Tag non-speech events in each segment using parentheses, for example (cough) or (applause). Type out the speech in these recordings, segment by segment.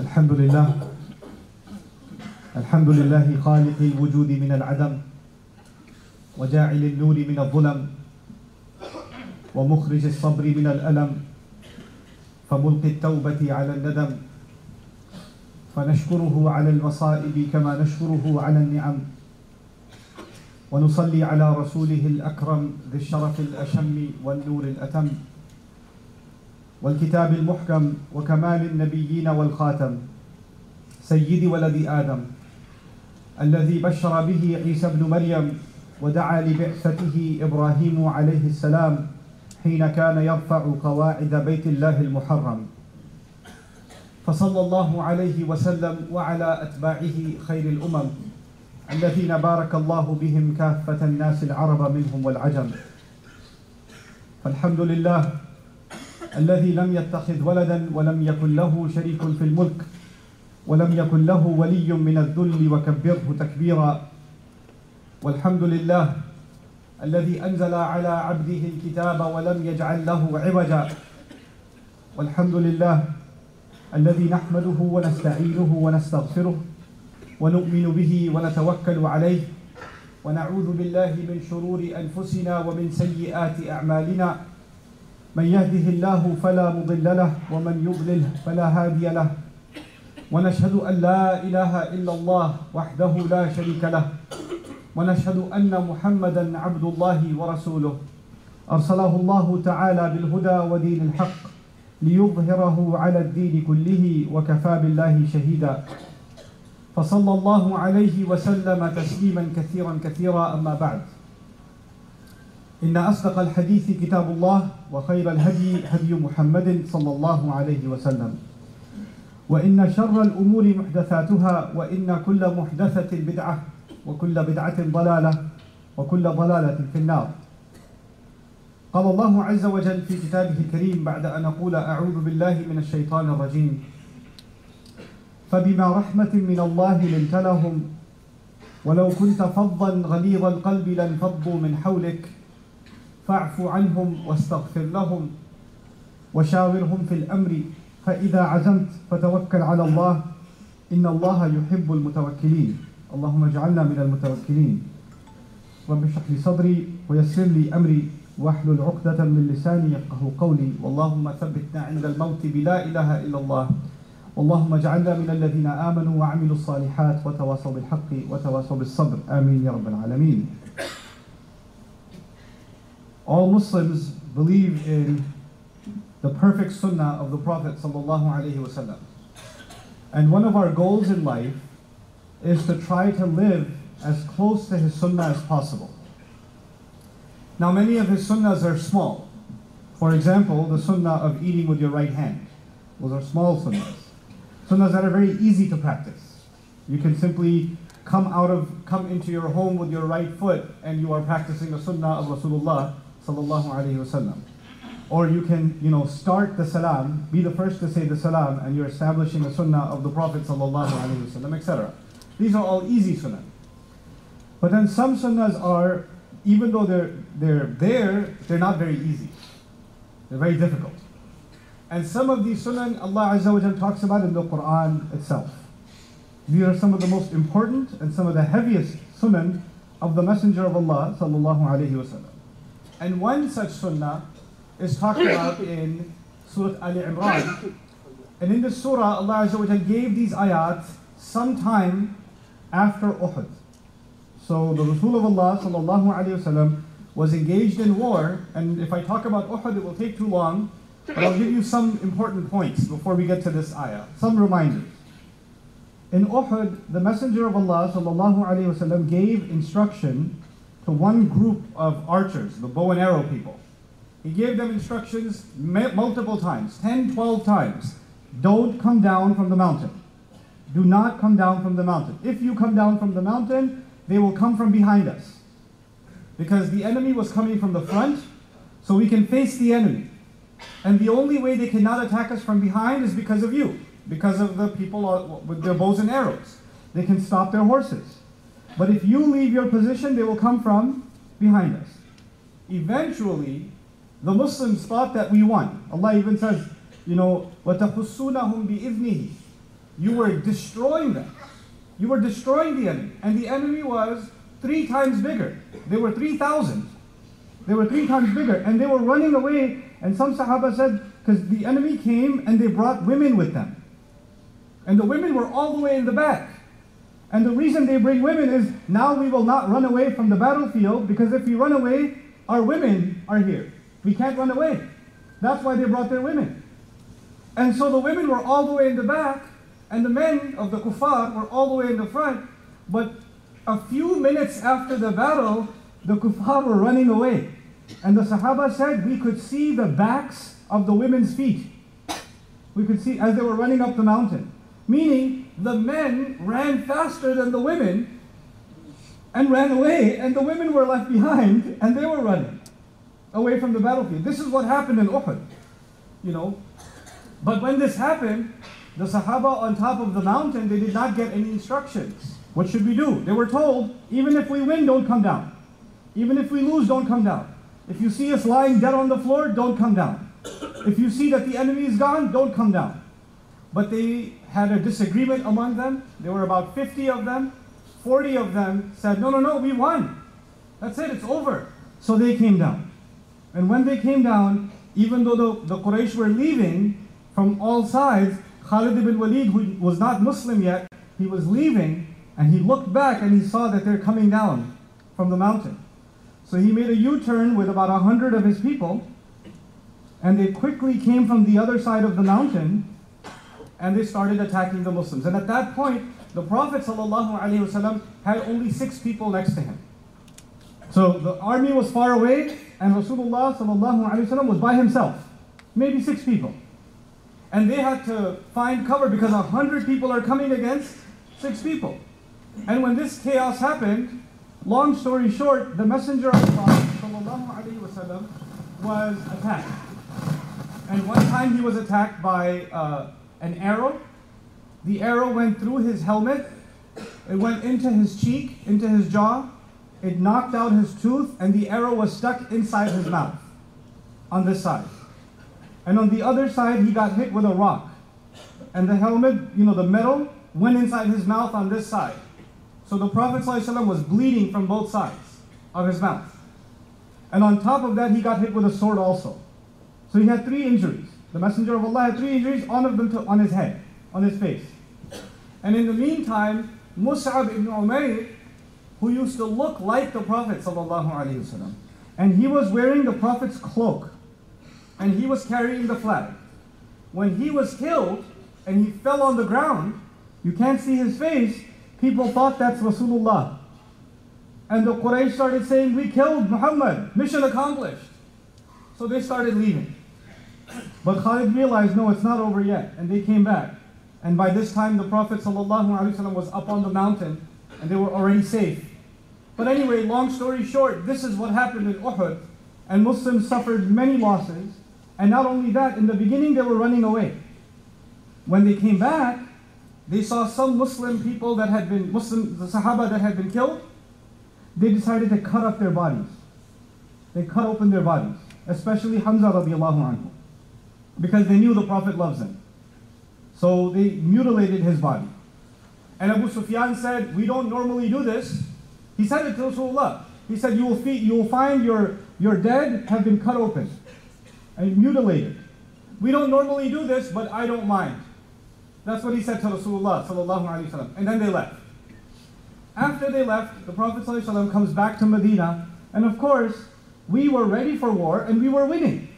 الحمد لله. الحمد لله خالق الوجود من العدم وجاعل النور من الظلم ومخرج الصبر من الألم فملقي التوبة على الندم. فنشكره على المصائب كما نشكره على النعم. ونصلي على رسوله الأكرم ذي الشرف الأشم والنور الأتم. والكتاب المحكم وكمال النبيين والخاتم سيد ولد آدم الذي بشر به عيسى ابن مريم ودعا لبعثته إبراهيم عليه السلام حين كان يرفع قواعد بيت الله المحرم. فصلى الله عليه وسلم وعلى أتباعه خير الأمم الذين بارك الله بهم كافة الناس العرب منهم والعجم. فالحمد لله الذي لم يتخذ ولدا ولم يكن له شريك في الملك ولم يكن له ولي من الذل وكبره تكبيرا. والحمد لله الذي أنزل على عبده الكتاب ولم يجعل له عوجا. والحمد لله الذي نحمده ونستعينه ونستغفره ونؤمن به ونتوكل عليه ونعوذ بالله من شرور أنفسنا ومن سيئات أعمالنا. من يهده الله فلا مضل له ومن يضلل فلا هادي له. ونشهد أن لا إله إلا الله وحده لا شريك له. ونشهد أن محمدا عبد الله ورسوله. أرسله الله تعالى بالهدى ودين الحق ليظهره على الدين كله وكفى بالله شهيدا. فصلى الله عليه وسلم تسليما كثيرا كثيرا أما بعد. إن أصدق الحديث كتاب الله وخير الهدي هدي محمد صلى الله عليه وسلم. وإن شر الأمور محدثاتها وإن كل محدثة بدعة وكل بدعة ضلالة وكل ضلالة في النار. قال الله عز وجل في كتابه الكريم بعد أن أقول أعوذ بالله من الشيطان الرجيم. فبما رحمة من الله لنت لهم ولو كنت فظا غليظ القلب لانفضوا من حولك فاعف عنهم واستغفر لهم وشاورهم في الأمر. فإذا عزمت فتوكل على الله. إن الله يحب المتوكلين. اللهم اجعلنا من المتوكلين. رب اشرح لي صدري ويسر لي أمري واحلل عقدة من لساني يفقه قولي. واللهم ثبتنا عند الموت بلا اله الا الله. اللهم اجعلنا من الذين امنوا وعملوا الصالحات وتواصوا بالحق وتواصوا بالصبر. آمين يا رب العالمين. All Muslims believe in the perfect sunnah of the Prophet. And one of our goals in life is to try to live as close to his sunnah as possible. Now many of his sunnahs are small. For example, the sunnah of eating with your right hand. Those are small sunnahs. Sunnahs that are very easy to practice. You can simply come out of come into your home with your right foot and you are practicing the sunnah of Rasulullah sallallahu alayhi wasallam. Or you can, you know, start the salam, be the first to say the salam, and you're establishing the sunnah of the Prophet sallallahu alayhi wasallam, etc. These are all easy sunnah. But then some sunnahs are, even though they're they're there, they're not very easy. They're very difficult. And some of these sunnah Allah Azza wa Jal talks about in the Quran itself. These are some of the most important and some of the heaviest sunnah of the Messenger of Allah sallallahu alayhi wasallam. And one such sunnah is talked about (coughs) in Surah Al Imran. And in this surah, Allah Azza wa gave these ayat sometime after Uhud. So the Rasul of Allah sallallahu alayhi wasallam was engaged in war, and if I talk about Uhud, it will take too long. But I'll give you some important points before we get to this ayah, some reminders. In Uhud, the Messenger of Allah sallallahu alayhi wasallam gave instruction to one group of archers, the bow and arrow people. He gave them instructions multiple times, 10, 12 times. Don't come down from the mountain. Do not come down from the mountain. If you come down from the mountain, they will come from behind us. Because the enemy was coming from the front, so we can face the enemy. And the only way they cannot attack us from behind is because of you, because of the people uh, with their bows and arrows. They can stop their horses. But if you leave your position, they will come from behind us. Eventually, the Muslims thought that we won. Allah even says, you know, وَتَحُسُّونَهُمْ بِإِذْنِهِ You were destroying them. You were destroying the enemy. And the enemy was three times bigger. They were 3,000. They were three times bigger. And they were running away. And some Sahaba said, because the enemy came and they brought women with them. And the women were all the way in the back. And the reason they bring women is now we will not run away from the battlefield because if we run away, our women are here. We can't run away. That's why they brought their women. And so the women were all the way in the back, and the men of the kuffar were all the way in the front. But a few minutes after the battle, the kuffar were running away. And the Sahaba said we could see the backs of the women's feet. We could see as they were running up the mountain. Meaning the men ran faster than the women and ran away, and the women were left behind and they were running away from the battlefield. This is what happened in Uhud, you know. But when this happened, the Sahaba on top of the mountain, they did not get any instructions. What should we do? They were told, even if we win, don't come down. Even if we lose, don't come down. If you see us lying dead on the floor, don't come down. If you see that the enemy is gone, don't come down. But they had a disagreement among them. There were about 50 of them. 40 of them said, No, no, no, we won. That's it, it's over. So they came down. And when they came down, even though the, the Quraysh were leaving from all sides, Khalid ibn Walid, who was not Muslim yet, he was leaving and he looked back and he saw that they're coming down from the mountain. So he made a U turn with about a hundred of his people and they quickly came from the other side of the mountain and they started attacking the Muslims. And at that point, the Prophet ﷺ had only six people next to him. So the army was far away, and Rasulullah ﷺ was by himself, maybe six people. And they had to find cover because a hundred people are coming against six people. And when this chaos happened, long story short, the Messenger of Allah ﷺ was attacked. And one time he was attacked by uh, an arrow. The arrow went through his helmet, it went into his cheek, into his jaw, it knocked out his tooth, and the arrow was stuck inside his mouth on this side. And on the other side, he got hit with a rock. And the helmet, you know, the metal went inside his mouth on this side. So the Prophet was bleeding from both sides of his mouth. And on top of that, he got hit with a sword also. So he had three injuries. The Messenger of Allah had three injuries, of them to, on his head, on his face. And in the meantime, Mus'ab ibn Umayr, who used to look like the Prophet ﷺ, and he was wearing the Prophet's cloak, and he was carrying the flag. When he was killed and he fell on the ground, you can't see his face, people thought that's Rasulullah. And the Quraysh started saying, We killed Muhammad, mission accomplished. So they started leaving. But Khalid realized, no, it's not over yet. And they came back. And by this time, the Prophet ﷺ was up on the mountain and they were already safe. But anyway, long story short, this is what happened in Uhud. And Muslims suffered many losses. And not only that, in the beginning, they were running away. When they came back, they saw some Muslim people that had been, Muslim, the Sahaba that had been killed. They decided to cut up their bodies. They cut open their bodies, especially Hamza radiallahu anhu because they knew the Prophet loves him. So they mutilated his body. And Abu Sufyan said, We don't normally do this. He said it to Rasulullah. He said, You will, you will find your, your dead have been cut open and mutilated. We don't normally do this, but I don't mind. That's what he said to Rasulullah. And then they left. After they left, the Prophet comes back to Medina. And of course, we were ready for war and we were winning.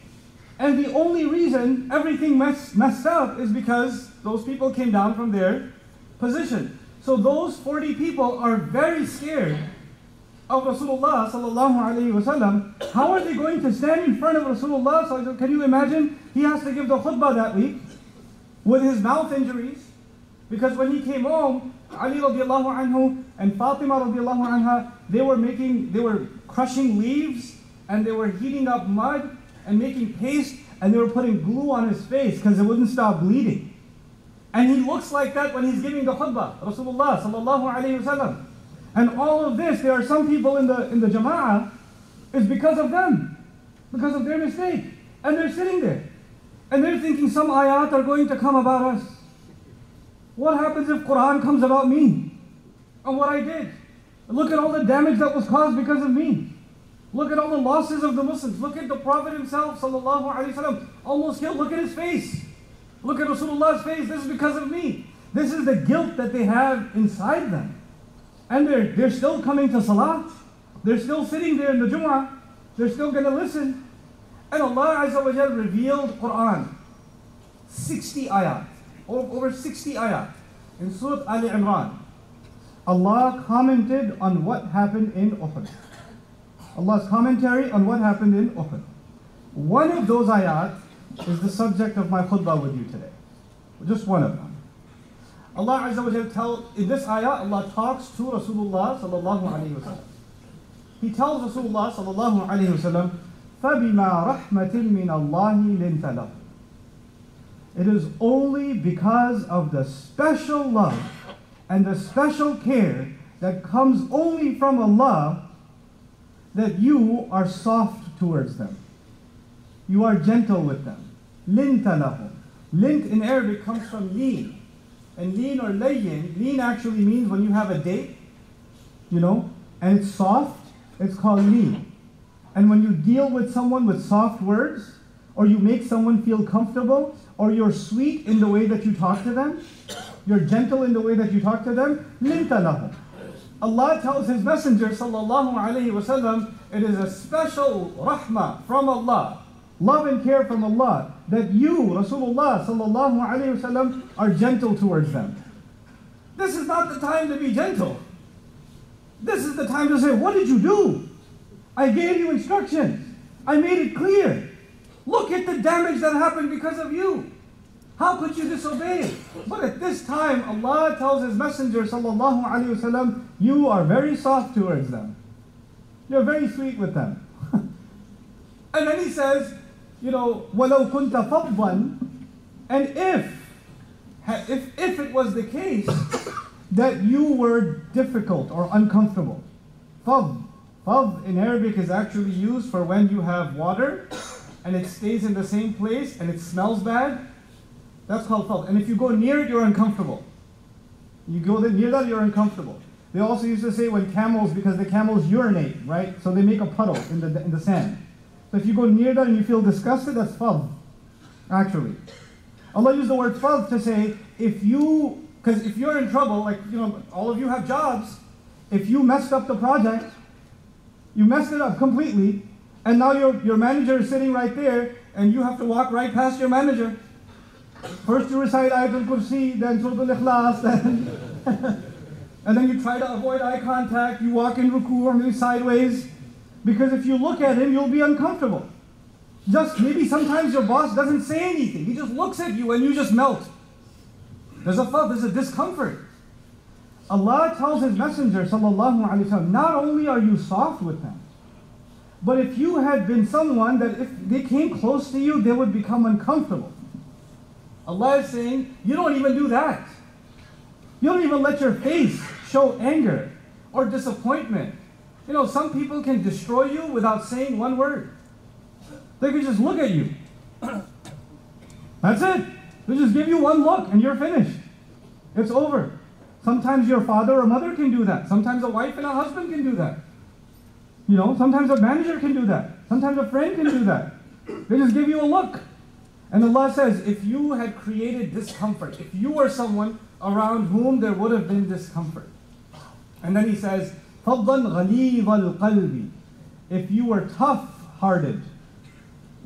And the only reason everything mess, messed up is because those people came down from their position. So those 40 people are very scared of Rasulullah sallallahu alaihi wasallam. How are they going to stand in front of Rasulullah? Can you imagine? He has to give the khutbah that week with his mouth injuries. Because when he came home, Ali radiallahu anhu and Fatima radiallahu anha, they were making, they were crushing leaves and they were heating up mud and making paste and they were putting glue on his face because it wouldn't stop bleeding. And he looks like that when he's giving the khutbah, Rasulullah sallallahu alayhi wasallam. And all of this, there are some people in the in the jama'ah, is because of them, because of their mistake. And they're sitting there. And they're thinking some ayat are going to come about us. What happens if Quran comes about me and what I did? Look at all the damage that was caused because of me. Look at all the losses of the Muslims. Look at the Prophet himself, sallallahu alaihi wasallam, almost killed. Look at his face. Look at Rasulullah's face. This is because of me. This is the guilt that they have inside them. And they're, they're still coming to Salah. They're still sitting there in the Jum'ah. They're still going to listen. And Allah Azza wa Jal revealed Quran. 60 ayat. Over 60 ayat. In Surah Al Imran. Allah commented on what happened in Uhud. Allah's commentary on what happened in Uhud. One of those ayat is the subject of my khutbah with you today. Just one of them. Allah Azza wa Jalla tell in this ayah, Allah talks to Rasulullah sallallahu alayhi wa He tells Rasulullah sallallahu alayhi wa sallam, فَبِمَا رَحْمَةٍ مِّنَ اللَّهِ لِنْتَ لَهُ It is only because of the special love and the special care that comes only from Allah that you are soft towards them. You are gentle with them. Lint. Lint in Arabic comes from lean. And lean or layyin, lean actually means when you have a date, you know, and it's soft, it's called lean. And when you deal with someone with soft words, or you make someone feel comfortable, or you're sweet in the way that you talk to them, you're gentle in the way that you talk to them, linta. Allah tells His Messenger sallallahu alaihi wasallam, it is a special rahmah from Allah, love and care from Allah, that you, Rasulullah sallallahu alaihi wasallam, are gentle towards them. This is not the time to be gentle. This is the time to say, what did you do? I gave you instructions. I made it clear. Look at the damage that happened because of you. How could you disobey? But at this time, Allah tells His Messenger sallallahu alaihi wasallam, you are very soft towards them. You're very sweet with them. (laughs) and then He says, you know, وَلَوْ كُنْتَ فَضًّا And if, if, if it was the case that you were difficult or uncomfortable, فَض, فَض in Arabic is actually used for when you have water and it stays in the same place and it smells bad that's called fadl. And if you go near it, you're uncomfortable. You go near that, you're uncomfortable. They also used to say when camels, because the camels urinate, right? So they make a puddle in the, in the sand. So if you go near that and you feel disgusted, that's fadl, actually. Allah used the word fadl to say, if you, because if you're in trouble, like, you know, all of you have jobs, if you messed up the project, you messed it up completely, and now your, your manager is sitting right there, and you have to walk right past your manager, First you recite Ayatul Kursi, then Surah Al-Ikhlas, then... (laughs) and then you try to avoid eye contact, you walk in ruku or maybe sideways, because if you look at him, you'll be uncomfortable. Just maybe sometimes your boss doesn't say anything, he just looks at you and you just melt. There's a thought, there's a discomfort. Allah tells His Messenger, sallallahu alaihi wasallam, not only are you soft with them, but if you had been someone that if they came close to you, they would become uncomfortable. Allah is saying, you don't even do that. You don't even let your face show anger or disappointment. You know, some people can destroy you without saying one word. They can just look at you. (clears throat) That's it. They just give you one look and you're finished. It's over. Sometimes your father or mother can do that. Sometimes a wife and a husband can do that. You know, sometimes a manager can do that. Sometimes a friend can do that. They just give you a look. And Allah says, if you had created discomfort, if you were someone around whom there would have been discomfort. And then He says, فَضًّا غَلِيظَ الْقَلْبِ If you were tough-hearted,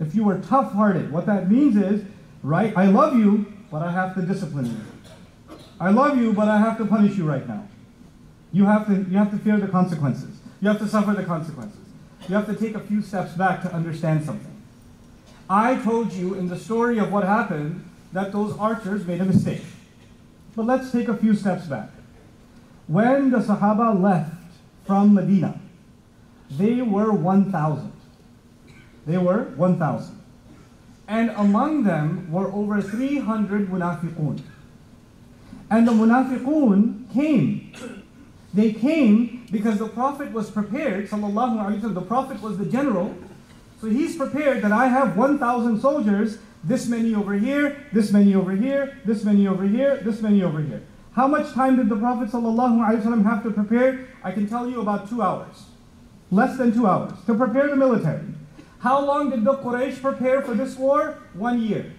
if you were tough-hearted, what that means is, right, I love you, but I have to discipline you. I love you, but I have to punish you right now. You have to, you have to fear the consequences. You have to suffer the consequences. You have to take a few steps back to understand something. I told you in the story of what happened that those archers made a mistake. But let's take a few steps back. When the Sahaba left from Medina, they were 1,000. They were 1,000. And among them were over 300 munafiqun. And the munafiqun came. They came because the Prophet was prepared, sallallahu alaihi wasallam. The Prophet was the general, So he's prepared that I have 1,000 soldiers, this many over here, this many over here, this many over here, this many over here. How much time did the Prophet ﷺ have to prepare? I can tell you about two hours. Less than two hours to prepare the military. How long did the Quraysh prepare for this war? One year.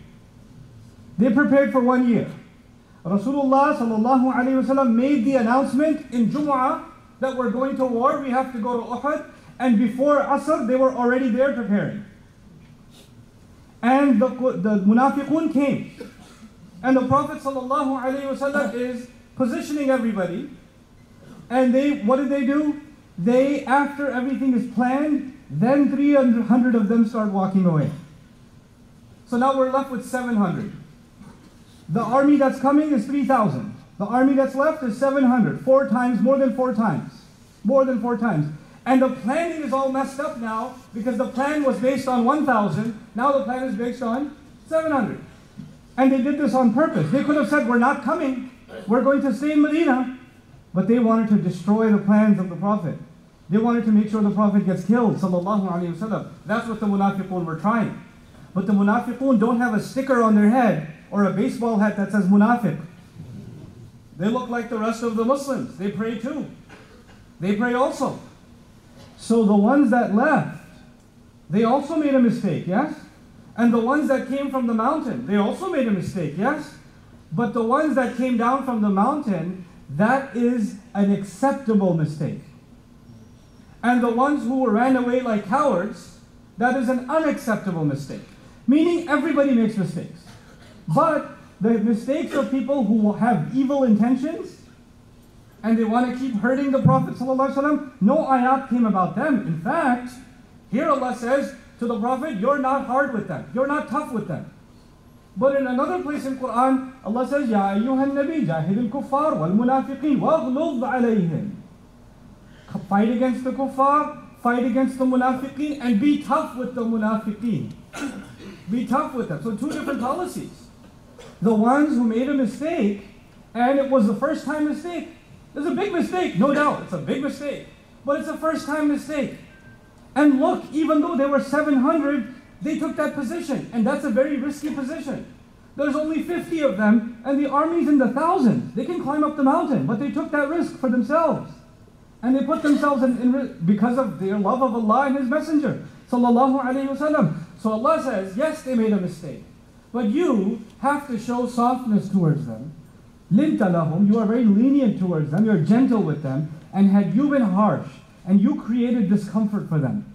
They prepared for one year. Rasulullah made the announcement in Jumu'ah that we're going to war, we have to go to Uhud. And before Asr, they were already there preparing. And the, the munafiqun came. And the Prophet ﷺ is positioning everybody. And they, what did they do? They, after everything is planned, then 300 of them start walking away. So now we're left with 700. The army that's coming is 3,000. The army that's left is 700. Four times, more than four times. More than four times. And the planning is all messed up now because the plan was based on 1,000. Now the plan is based on 700. And they did this on purpose. They could have said, We're not coming. We're going to stay in Medina. But they wanted to destroy the plans of the Prophet. They wanted to make sure the Prophet gets killed. Wasallam. That's what the munafiqun were trying. But the munafiqun don't have a sticker on their head or a baseball hat that says munafiq. They look like the rest of the Muslims. They pray too. They pray also. So the ones that left, they also made a mistake, yes? And the ones that came from the mountain, they also made a mistake, yes? But the ones that came down from the mountain, that is an acceptable mistake. And the ones who ran away like cowards, that is an unacceptable mistake. Meaning everybody makes mistakes. But the mistakes of people who have evil intentions, and they want to keep hurting the Prophet ﷺ, no ayat came about them. In fact, here Allah says to the Prophet, you're not hard with them. You're not tough with them. But in another place in Quran, Allah says, Ya ayyuhan nabi, jahid al-kuffar wal-munafiqeen, waghlub alayhim. Fight against the kuffar, fight against the munafiqeen, and be tough with the munafiqeen. be tough with them. So two different policies. The ones who made a mistake, and it was the first time mistake, it's a big mistake, no doubt. It's a big mistake. But it's a first time mistake. And look, even though there were 700, they took that position. And that's a very risky position. There's only 50 of them, and the army's in the thousands. They can climb up the mountain, but they took that risk for themselves. And they put themselves in, in because of their love of Allah and His Messenger. Sallallahu Alaihi Wasallam. So Allah says, yes, they made a mistake. But you have to show softness towards them Lahum, you are very lenient towards them, you're gentle with them, and had you been harsh and you created discomfort for them,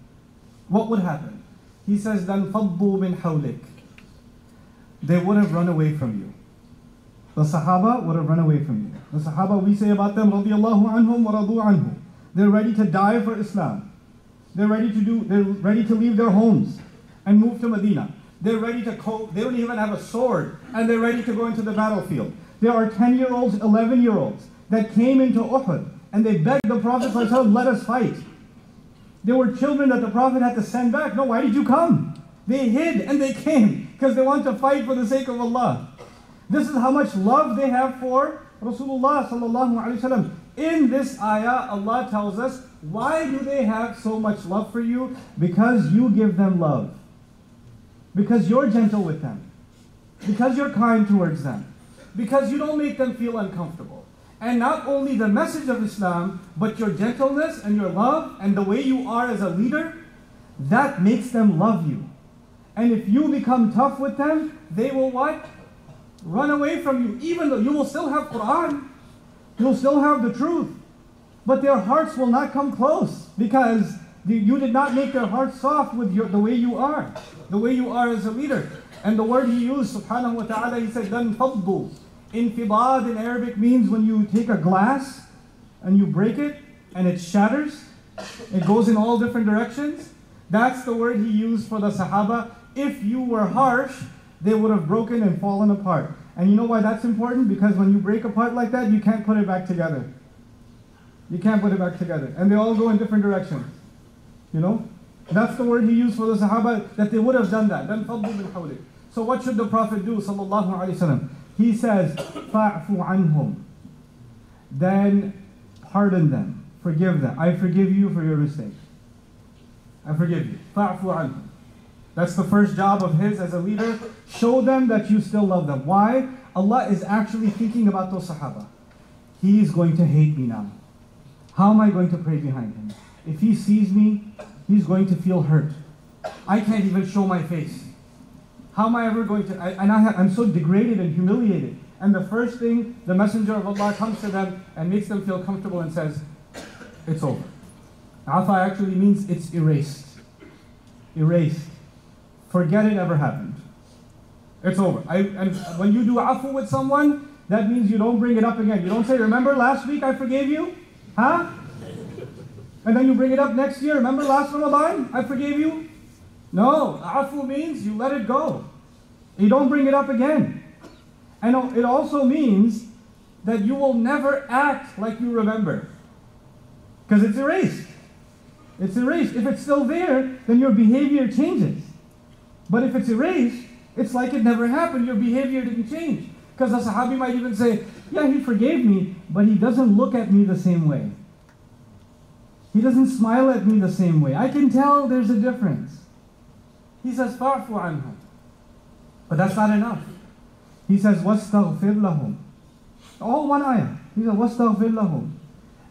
what would happen? He says, then faddu min hawlik. They would have run away from you. The Sahaba would have run away from you. The Sahaba, we say about them, radiyallahu anhum wa radu anhu. They're ready to die for Islam. They're ready to do, they're ready to leave their homes and move to Medina. They're ready to cope. They don't even have a sword, and they're ready to go into the battlefield. There are 10 year olds, 11 year olds that came into Uhud and they begged the Prophet, let us fight. There were children that the Prophet had to send back. No, why did you come? They hid and they came because they want to fight for the sake of Allah. This is how much love they have for Rasulullah. In this ayah, Allah tells us, why do they have so much love for you? Because you give them love. Because you're gentle with them. Because you're kind towards them because you don't make them feel uncomfortable. And not only the message of Islam, but your gentleness and your love and the way you are as a leader, that makes them love you. And if you become tough with them, they will what? Run away from you, even though you will still have Quran, you'll still have the truth. But their hearts will not come close because you did not make their hearts soft with your, the way you are, the way you are as a leader. And the word he used, subhanahu wa ta'ala, he said, then faddu. Infidad in Arabic means when you take a glass and you break it and it shatters, it goes in all different directions. That's the word he used for the Sahaba. If you were harsh, they would have broken and fallen apart. And you know why that's important? Because when you break apart like that, you can't put it back together. You can't put it back together. And they all go in different directions. You know? That's the word he used for the Sahaba, that they would have done that. So what should the Prophet do? Sallallahu Alaihi Wasallam. He says, فَاعْفُ عَنْهُمْ Then pardon them, forgive them. I forgive you for your mistake. I forgive you. فَاعْفُ عَنْهُمْ That's the first job of his as a leader. Show them that you still love them. Why? Allah is actually thinking about those Sahaba. He is going to hate me now. How am I going to pray behind him? If he sees me, he's going to feel hurt. I can't even show my face. How am I ever going to? I, and I have, I'm so degraded and humiliated. And the first thing, the Messenger of Allah comes to them and makes them feel comfortable and says, It's over. Afa actually means it's erased. Erased. Forget it ever happened. It's over. I, and when you do afu with someone, that means you don't bring it up again. You don't say, Remember last week I forgave you? Huh? And then you bring it up next year. Remember last Ramadan? I forgave you? No. Afu means you let it go. You don't bring it up again. And it also means that you will never act like you remember. Because it's erased. It's erased. If it's still there, then your behavior changes. But if it's erased, it's like it never happened. Your behavior didn't change. Because a Sahabi might even say, Yeah, he forgave me, but he doesn't look at me the same way. He doesn't smile at me the same way. I can tell there's a difference. He says, Fa'fu anhum. But that's not enough. He says, وَاسْتَغْفِرْ لَهُمْ All one ayah. He says, وَاسْتَغْفِرْ لَهُمْ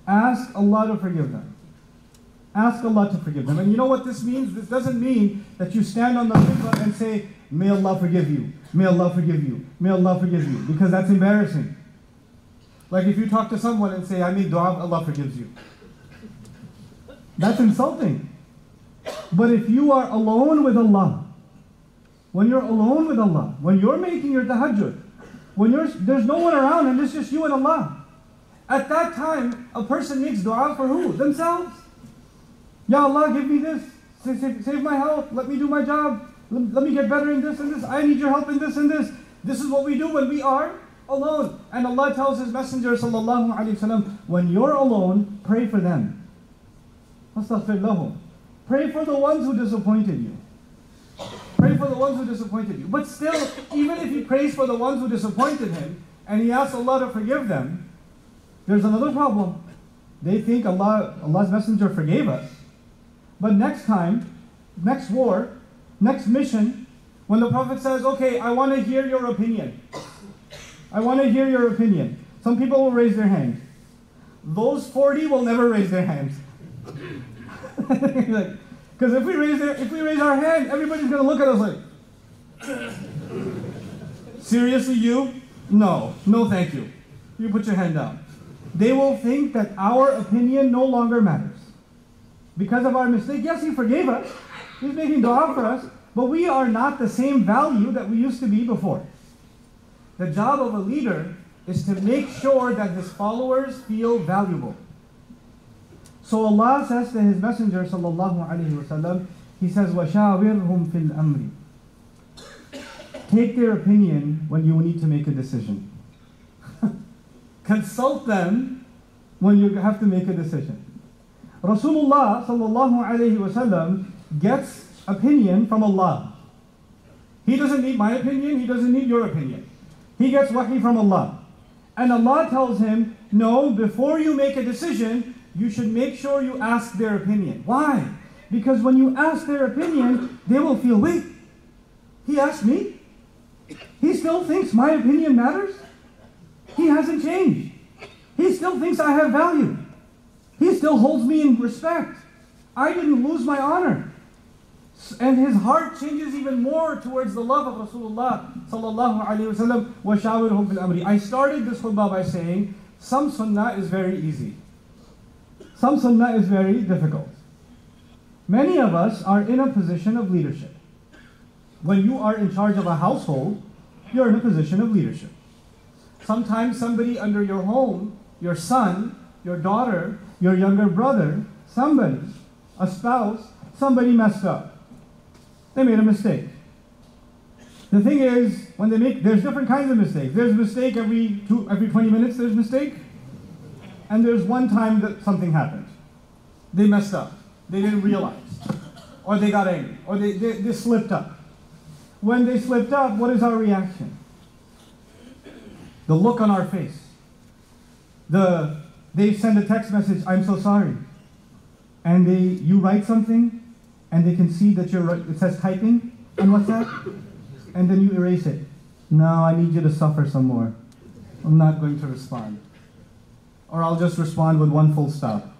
Ask Allah to forgive them. Ask Allah to forgive them. And you know what this means? This doesn't mean that you stand on the minbar and say, May Allah forgive you. May Allah forgive you. May Allah forgive you. Because that's embarrassing. Like if you talk to someone and say, I make dua, Allah forgives you. That's insulting. But if you are alone with Allah, when you're alone with Allah, when you're making your tahajjud, when you're, there's no one around and it's just you and Allah, at that time, a person makes dua for who? Themselves. Ya Allah, give me this. Save, save, my health. Let me do my job. Let, let me get better in this and this. I need your help in this and this. This is what we do when we are alone. And Allah tells His Messenger, sallallahu alaihi wasallam, when you're alone, pray for them. Pray for the ones who disappointed you. Pray for the ones who disappointed you. But still, even if he prays for the ones who disappointed him and he asks Allah to forgive them, there's another problem. They think Allah, Allah's messenger forgave us. But next time, next war, next mission, when the Prophet says, Okay, I want to hear your opinion. I want to hear your opinion. Some people will raise their hands. Those 40 will never raise their hands. (laughs) like, because if we raise their, if we raise our hand, everybody's gonna look at us like, seriously, you? No, no, thank you. You put your hand down. They will think that our opinion no longer matters because of our mistake. Yes, He forgave us. He's making dua for us, but we are not the same value that we used to be before. The job of a leader is to make sure that his followers feel valuable. So Allah says to His Messenger sallallahu alaihi wasallam, He says, "Washawirhum fil amri." Take their opinion when you need to make a decision. (laughs) Consult them when you have to make a decision. Rasulullah sallallahu alaihi wasallam gets opinion from Allah. He doesn't need my opinion. He doesn't need your opinion. He gets wahi from Allah. And Allah tells him, no, before you make a decision, you should make sure you ask their opinion. Why? Because when you ask their opinion, they will feel, wait, he asked me? He still thinks my opinion matters? He hasn't changed. He still thinks I have value. He still holds me in respect. I didn't lose my honor. And his heart changes even more towards the love of Rasulullah sallallahu alaihi wasallam. I started this khutbah by saying some sunnah is very easy. Some sunnah is very difficult. Many of us are in a position of leadership. When you are in charge of a household, you're in a position of leadership. Sometimes somebody under your home, your son, your daughter, your younger brother, somebody, a spouse, somebody messed up. They made a mistake. The thing is, when they make, there's different kinds of mistakes. There's a mistake every two, every 20 minutes. There's a mistake and there's one time that something happened. They messed up. They didn't realize. Or they got angry. Or they, they, they slipped up. When they slipped up, what is our reaction? The look on our face. The they send a text message, I'm so sorry. And they you write something and they can see that you're it says typing And what's that? And then you erase it. No, I need you to suffer some more. I'm not going to respond. Or I'll just respond with one full stop.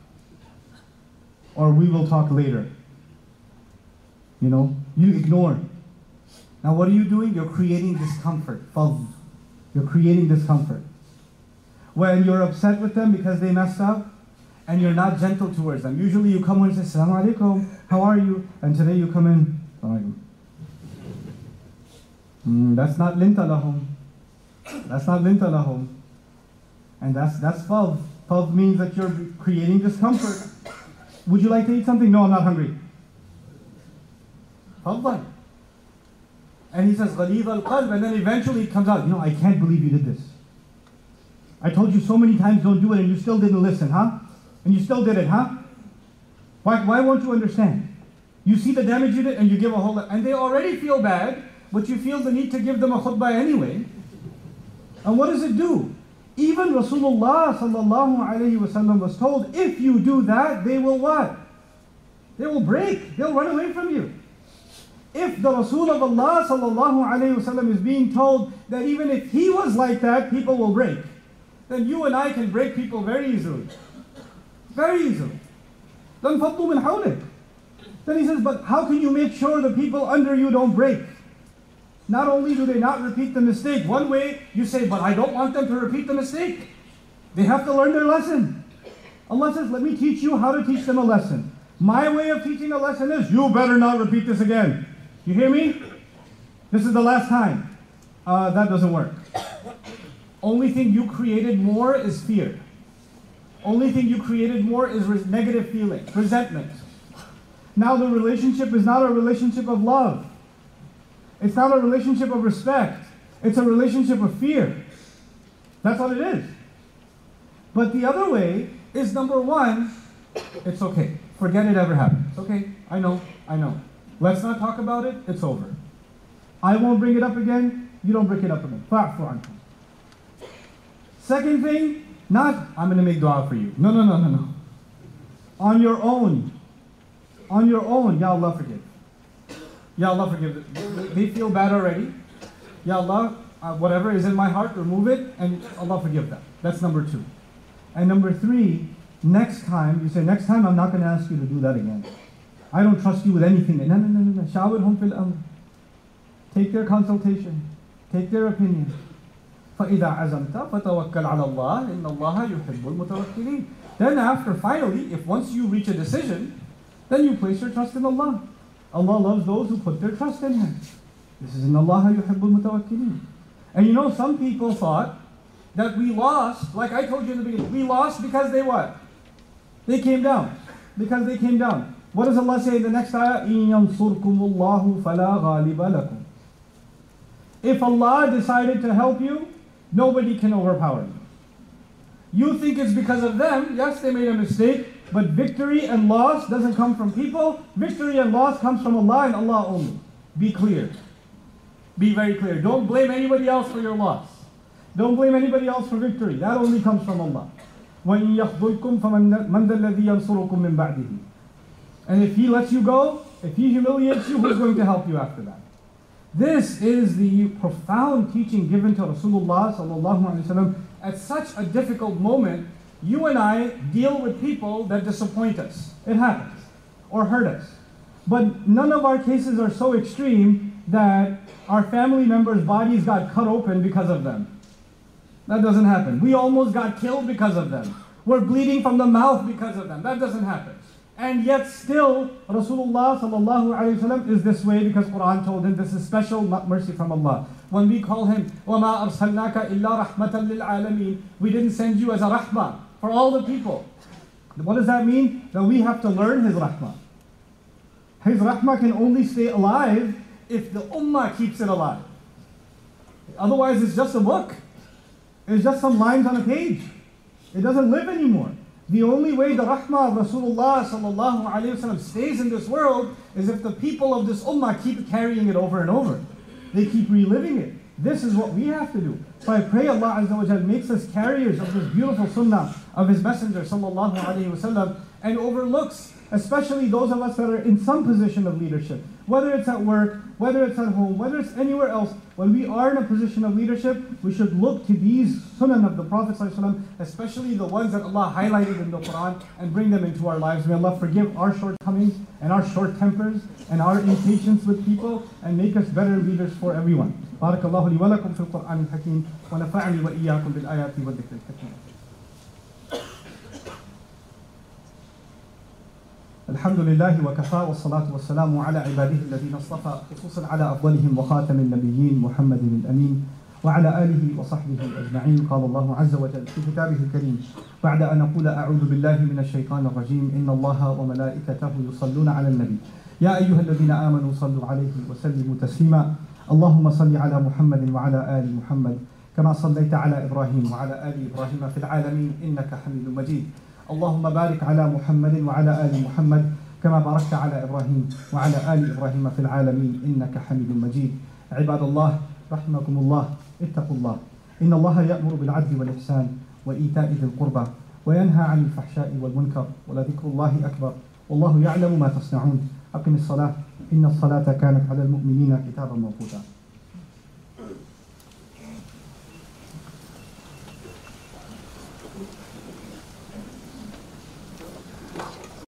Or we will talk later. You know, you ignore. Now, what are you doing? You're creating discomfort. You're creating discomfort. When you're upset with them because they messed up, and you're not gentle towards them. Usually you come in and say, Assalamu alaikum, how are you? And today you come in, "Assalamu. Mm, that's not linta lahum. That's not linta lahum. And that's that's fav. Fav means that you're creating discomfort. Would you like to eat something? No, I'm not hungry. Fadlan. And he says, Ghalid al qalb, and then eventually it comes out, you know, I can't believe you did this. I told you so many times don't do it and you still didn't listen, huh? And you still did it, huh? Why, why won't you understand? You see the damage you did and you give a whole lot, and they already feel bad, but you feel the need to give them a khutbah anyway. And what does it do? Even Rasulullah sallallahu alayhi wasallam was told, if you do that, they will what? They will break. They'll run away from you. If the Rasul of Allah sallallahu alayhi wasallam is being told that even if he was like that, people will break, then you and I can break people very easily. Very easily. Then فَضُّ min حَوْلِكَ Then he says, but how can you make sure the people under you don't break? Not only do they not repeat the mistake, one way you say, but I don't want them to repeat the mistake. They have to learn their lesson. Allah says, let me teach you how to teach them a lesson. My way of teaching a lesson is, you better not repeat this again. You hear me? This is the last time. Uh, that doesn't work. Only thing you created more is fear. Only thing you created more is negative feeling, resentment. Now the relationship is not a relationship of love. It's not a relationship of respect. It's a relationship of fear. That's what it is. But the other way is number one, it's okay. Forget it ever happened. It's okay. I know. I know. Let's not talk about it. It's over. I won't bring it up again. You don't bring it up again. Second thing, not I'm going to make dua for you. No, no, no, no, no. On your own. On your own, Ya Allah forgive. Ya Allah forgive. them. They feel bad already. Ya Allah, uh, whatever is in my heart, remove it and Allah forgive them. That's number two. And number three, next time, you say, next time I'm not going to ask you to do that again. I don't trust you with anything. No, no, no, no, no. Shawirhum fil amr. Take their consultation. Take their opinion. فإذا عزمت فتوكل على الله إن الله يحب المتوكلين. Then after finally, if once you reach a decision, then you place your trust in Allah. Allah loves those who put their trust in Him. This is in Allah يحب المتوكلين. And you know, some people thought that we lost, like I told you in the beginning, we lost because they what? They came down. Because they came down. What does Allah say in the next ayah? إِن يَنصُرْكُمُ اللَّهُ فَلَا غَالِبَ لَكُمْ If Allah decided to help you, nobody can overpower you. You think it's because of them. Yes, they made a mistake, but victory and loss doesn't come from people. Victory and loss comes from Allah and Allah only. Be clear. Be very clear. Don't blame anybody else for your loss. Don't blame anybody else for victory. That only comes from Allah. وَإِن يَخْذُلْكُمْ فَمَنْ مَنْ ذَا الَّذِي يَنْصُرُكُم مِّن بَعْدِهِ And if He lets you go, if He humiliates you, who's going to help you after that? This is the profound teaching given to Rasulullah sallallahu alaihi wasallam at such a difficult moment. You and I deal with people that disappoint us. It happens, or hurt us. But none of our cases are so extreme that our family members' bodies got cut open because of them. That doesn't happen. We almost got killed because of them. We're bleeding from the mouth because of them. That doesn't happen. And yet still, Rasulullah sallallahu alaihi wasallam is this way because Quran told him this is special mercy from Allah. When we call him, وَمَا أَرْسَلْنَاكَ إِلَّا رَحْمَةً لِلْعَالَمِينَ We didn't send you as a rahmah for all the people. What does that mean? That we have to learn His rahmah. His rahmah can only stay alive if the ummah keeps it alive. Otherwise, it's just a book. It's just some lines on a page. It doesn't live anymore. The only way the rahmah of Rasulullah sallallahu wasallam stays in this world is if the people of this ummah keep carrying it over and over. They keep reliving it. This is what we have to do. So I pray Allah Azza wa makes us carriers of this beautiful sunnah of His Messenger sallallahu alaihi wasallam and overlooks, especially those of us that are in some position of leadership, whether it's at work, whether it's at home, whether it's anywhere else, when we are in a position of leadership, we should look to these sunnah of the Prophet ﷺ, especially the ones that Allah highlighted in the Quran, and bring them into our lives. May Allah forgive our shortcomings and our short tempers and our impatience with people and make us better leaders for everyone. بارك الله لي ولكم في القرآن الحكيم ونفعني وإياكم بالآيات والذكر الحكيم. الحمد لله وكفى والصلاة والسلام على عباده الذين اصطفى خصوصا على أفضلهم وخاتم النبيين محمد الأمين وعلى آله وصحبه أجمعين. قال الله عز وجل في كتابه الكريم بعد أن أقول أعوذ بالله من الشيطان الرجيم إن الله وملائكته يصلون على النبي. يا أيها الذين آمنوا صلوا عليه وسلموا تسليما. اللهم صل على محمد وعلى آل محمد كما صليت على إبراهيم وعلى آل إبراهيم في العالمين إنك حميد مجيد. اللهم بارك على محمد وعلى آل محمد كما باركت على إبراهيم وعلى آل إبراهيم في العالمين. إنك حميد مجيد. عباد الله رحمكم الله. اتقوا الله. إن الله يأمر بالعدل والإحسان وإيتاء ذي القربى وينهى عن الفحشاء والمنكر ولذكر الله أكبر والله يعلم ما تصنعون. أقم الصلاة. إن الصلاة كانت على المؤمنين كتابا موقوتا.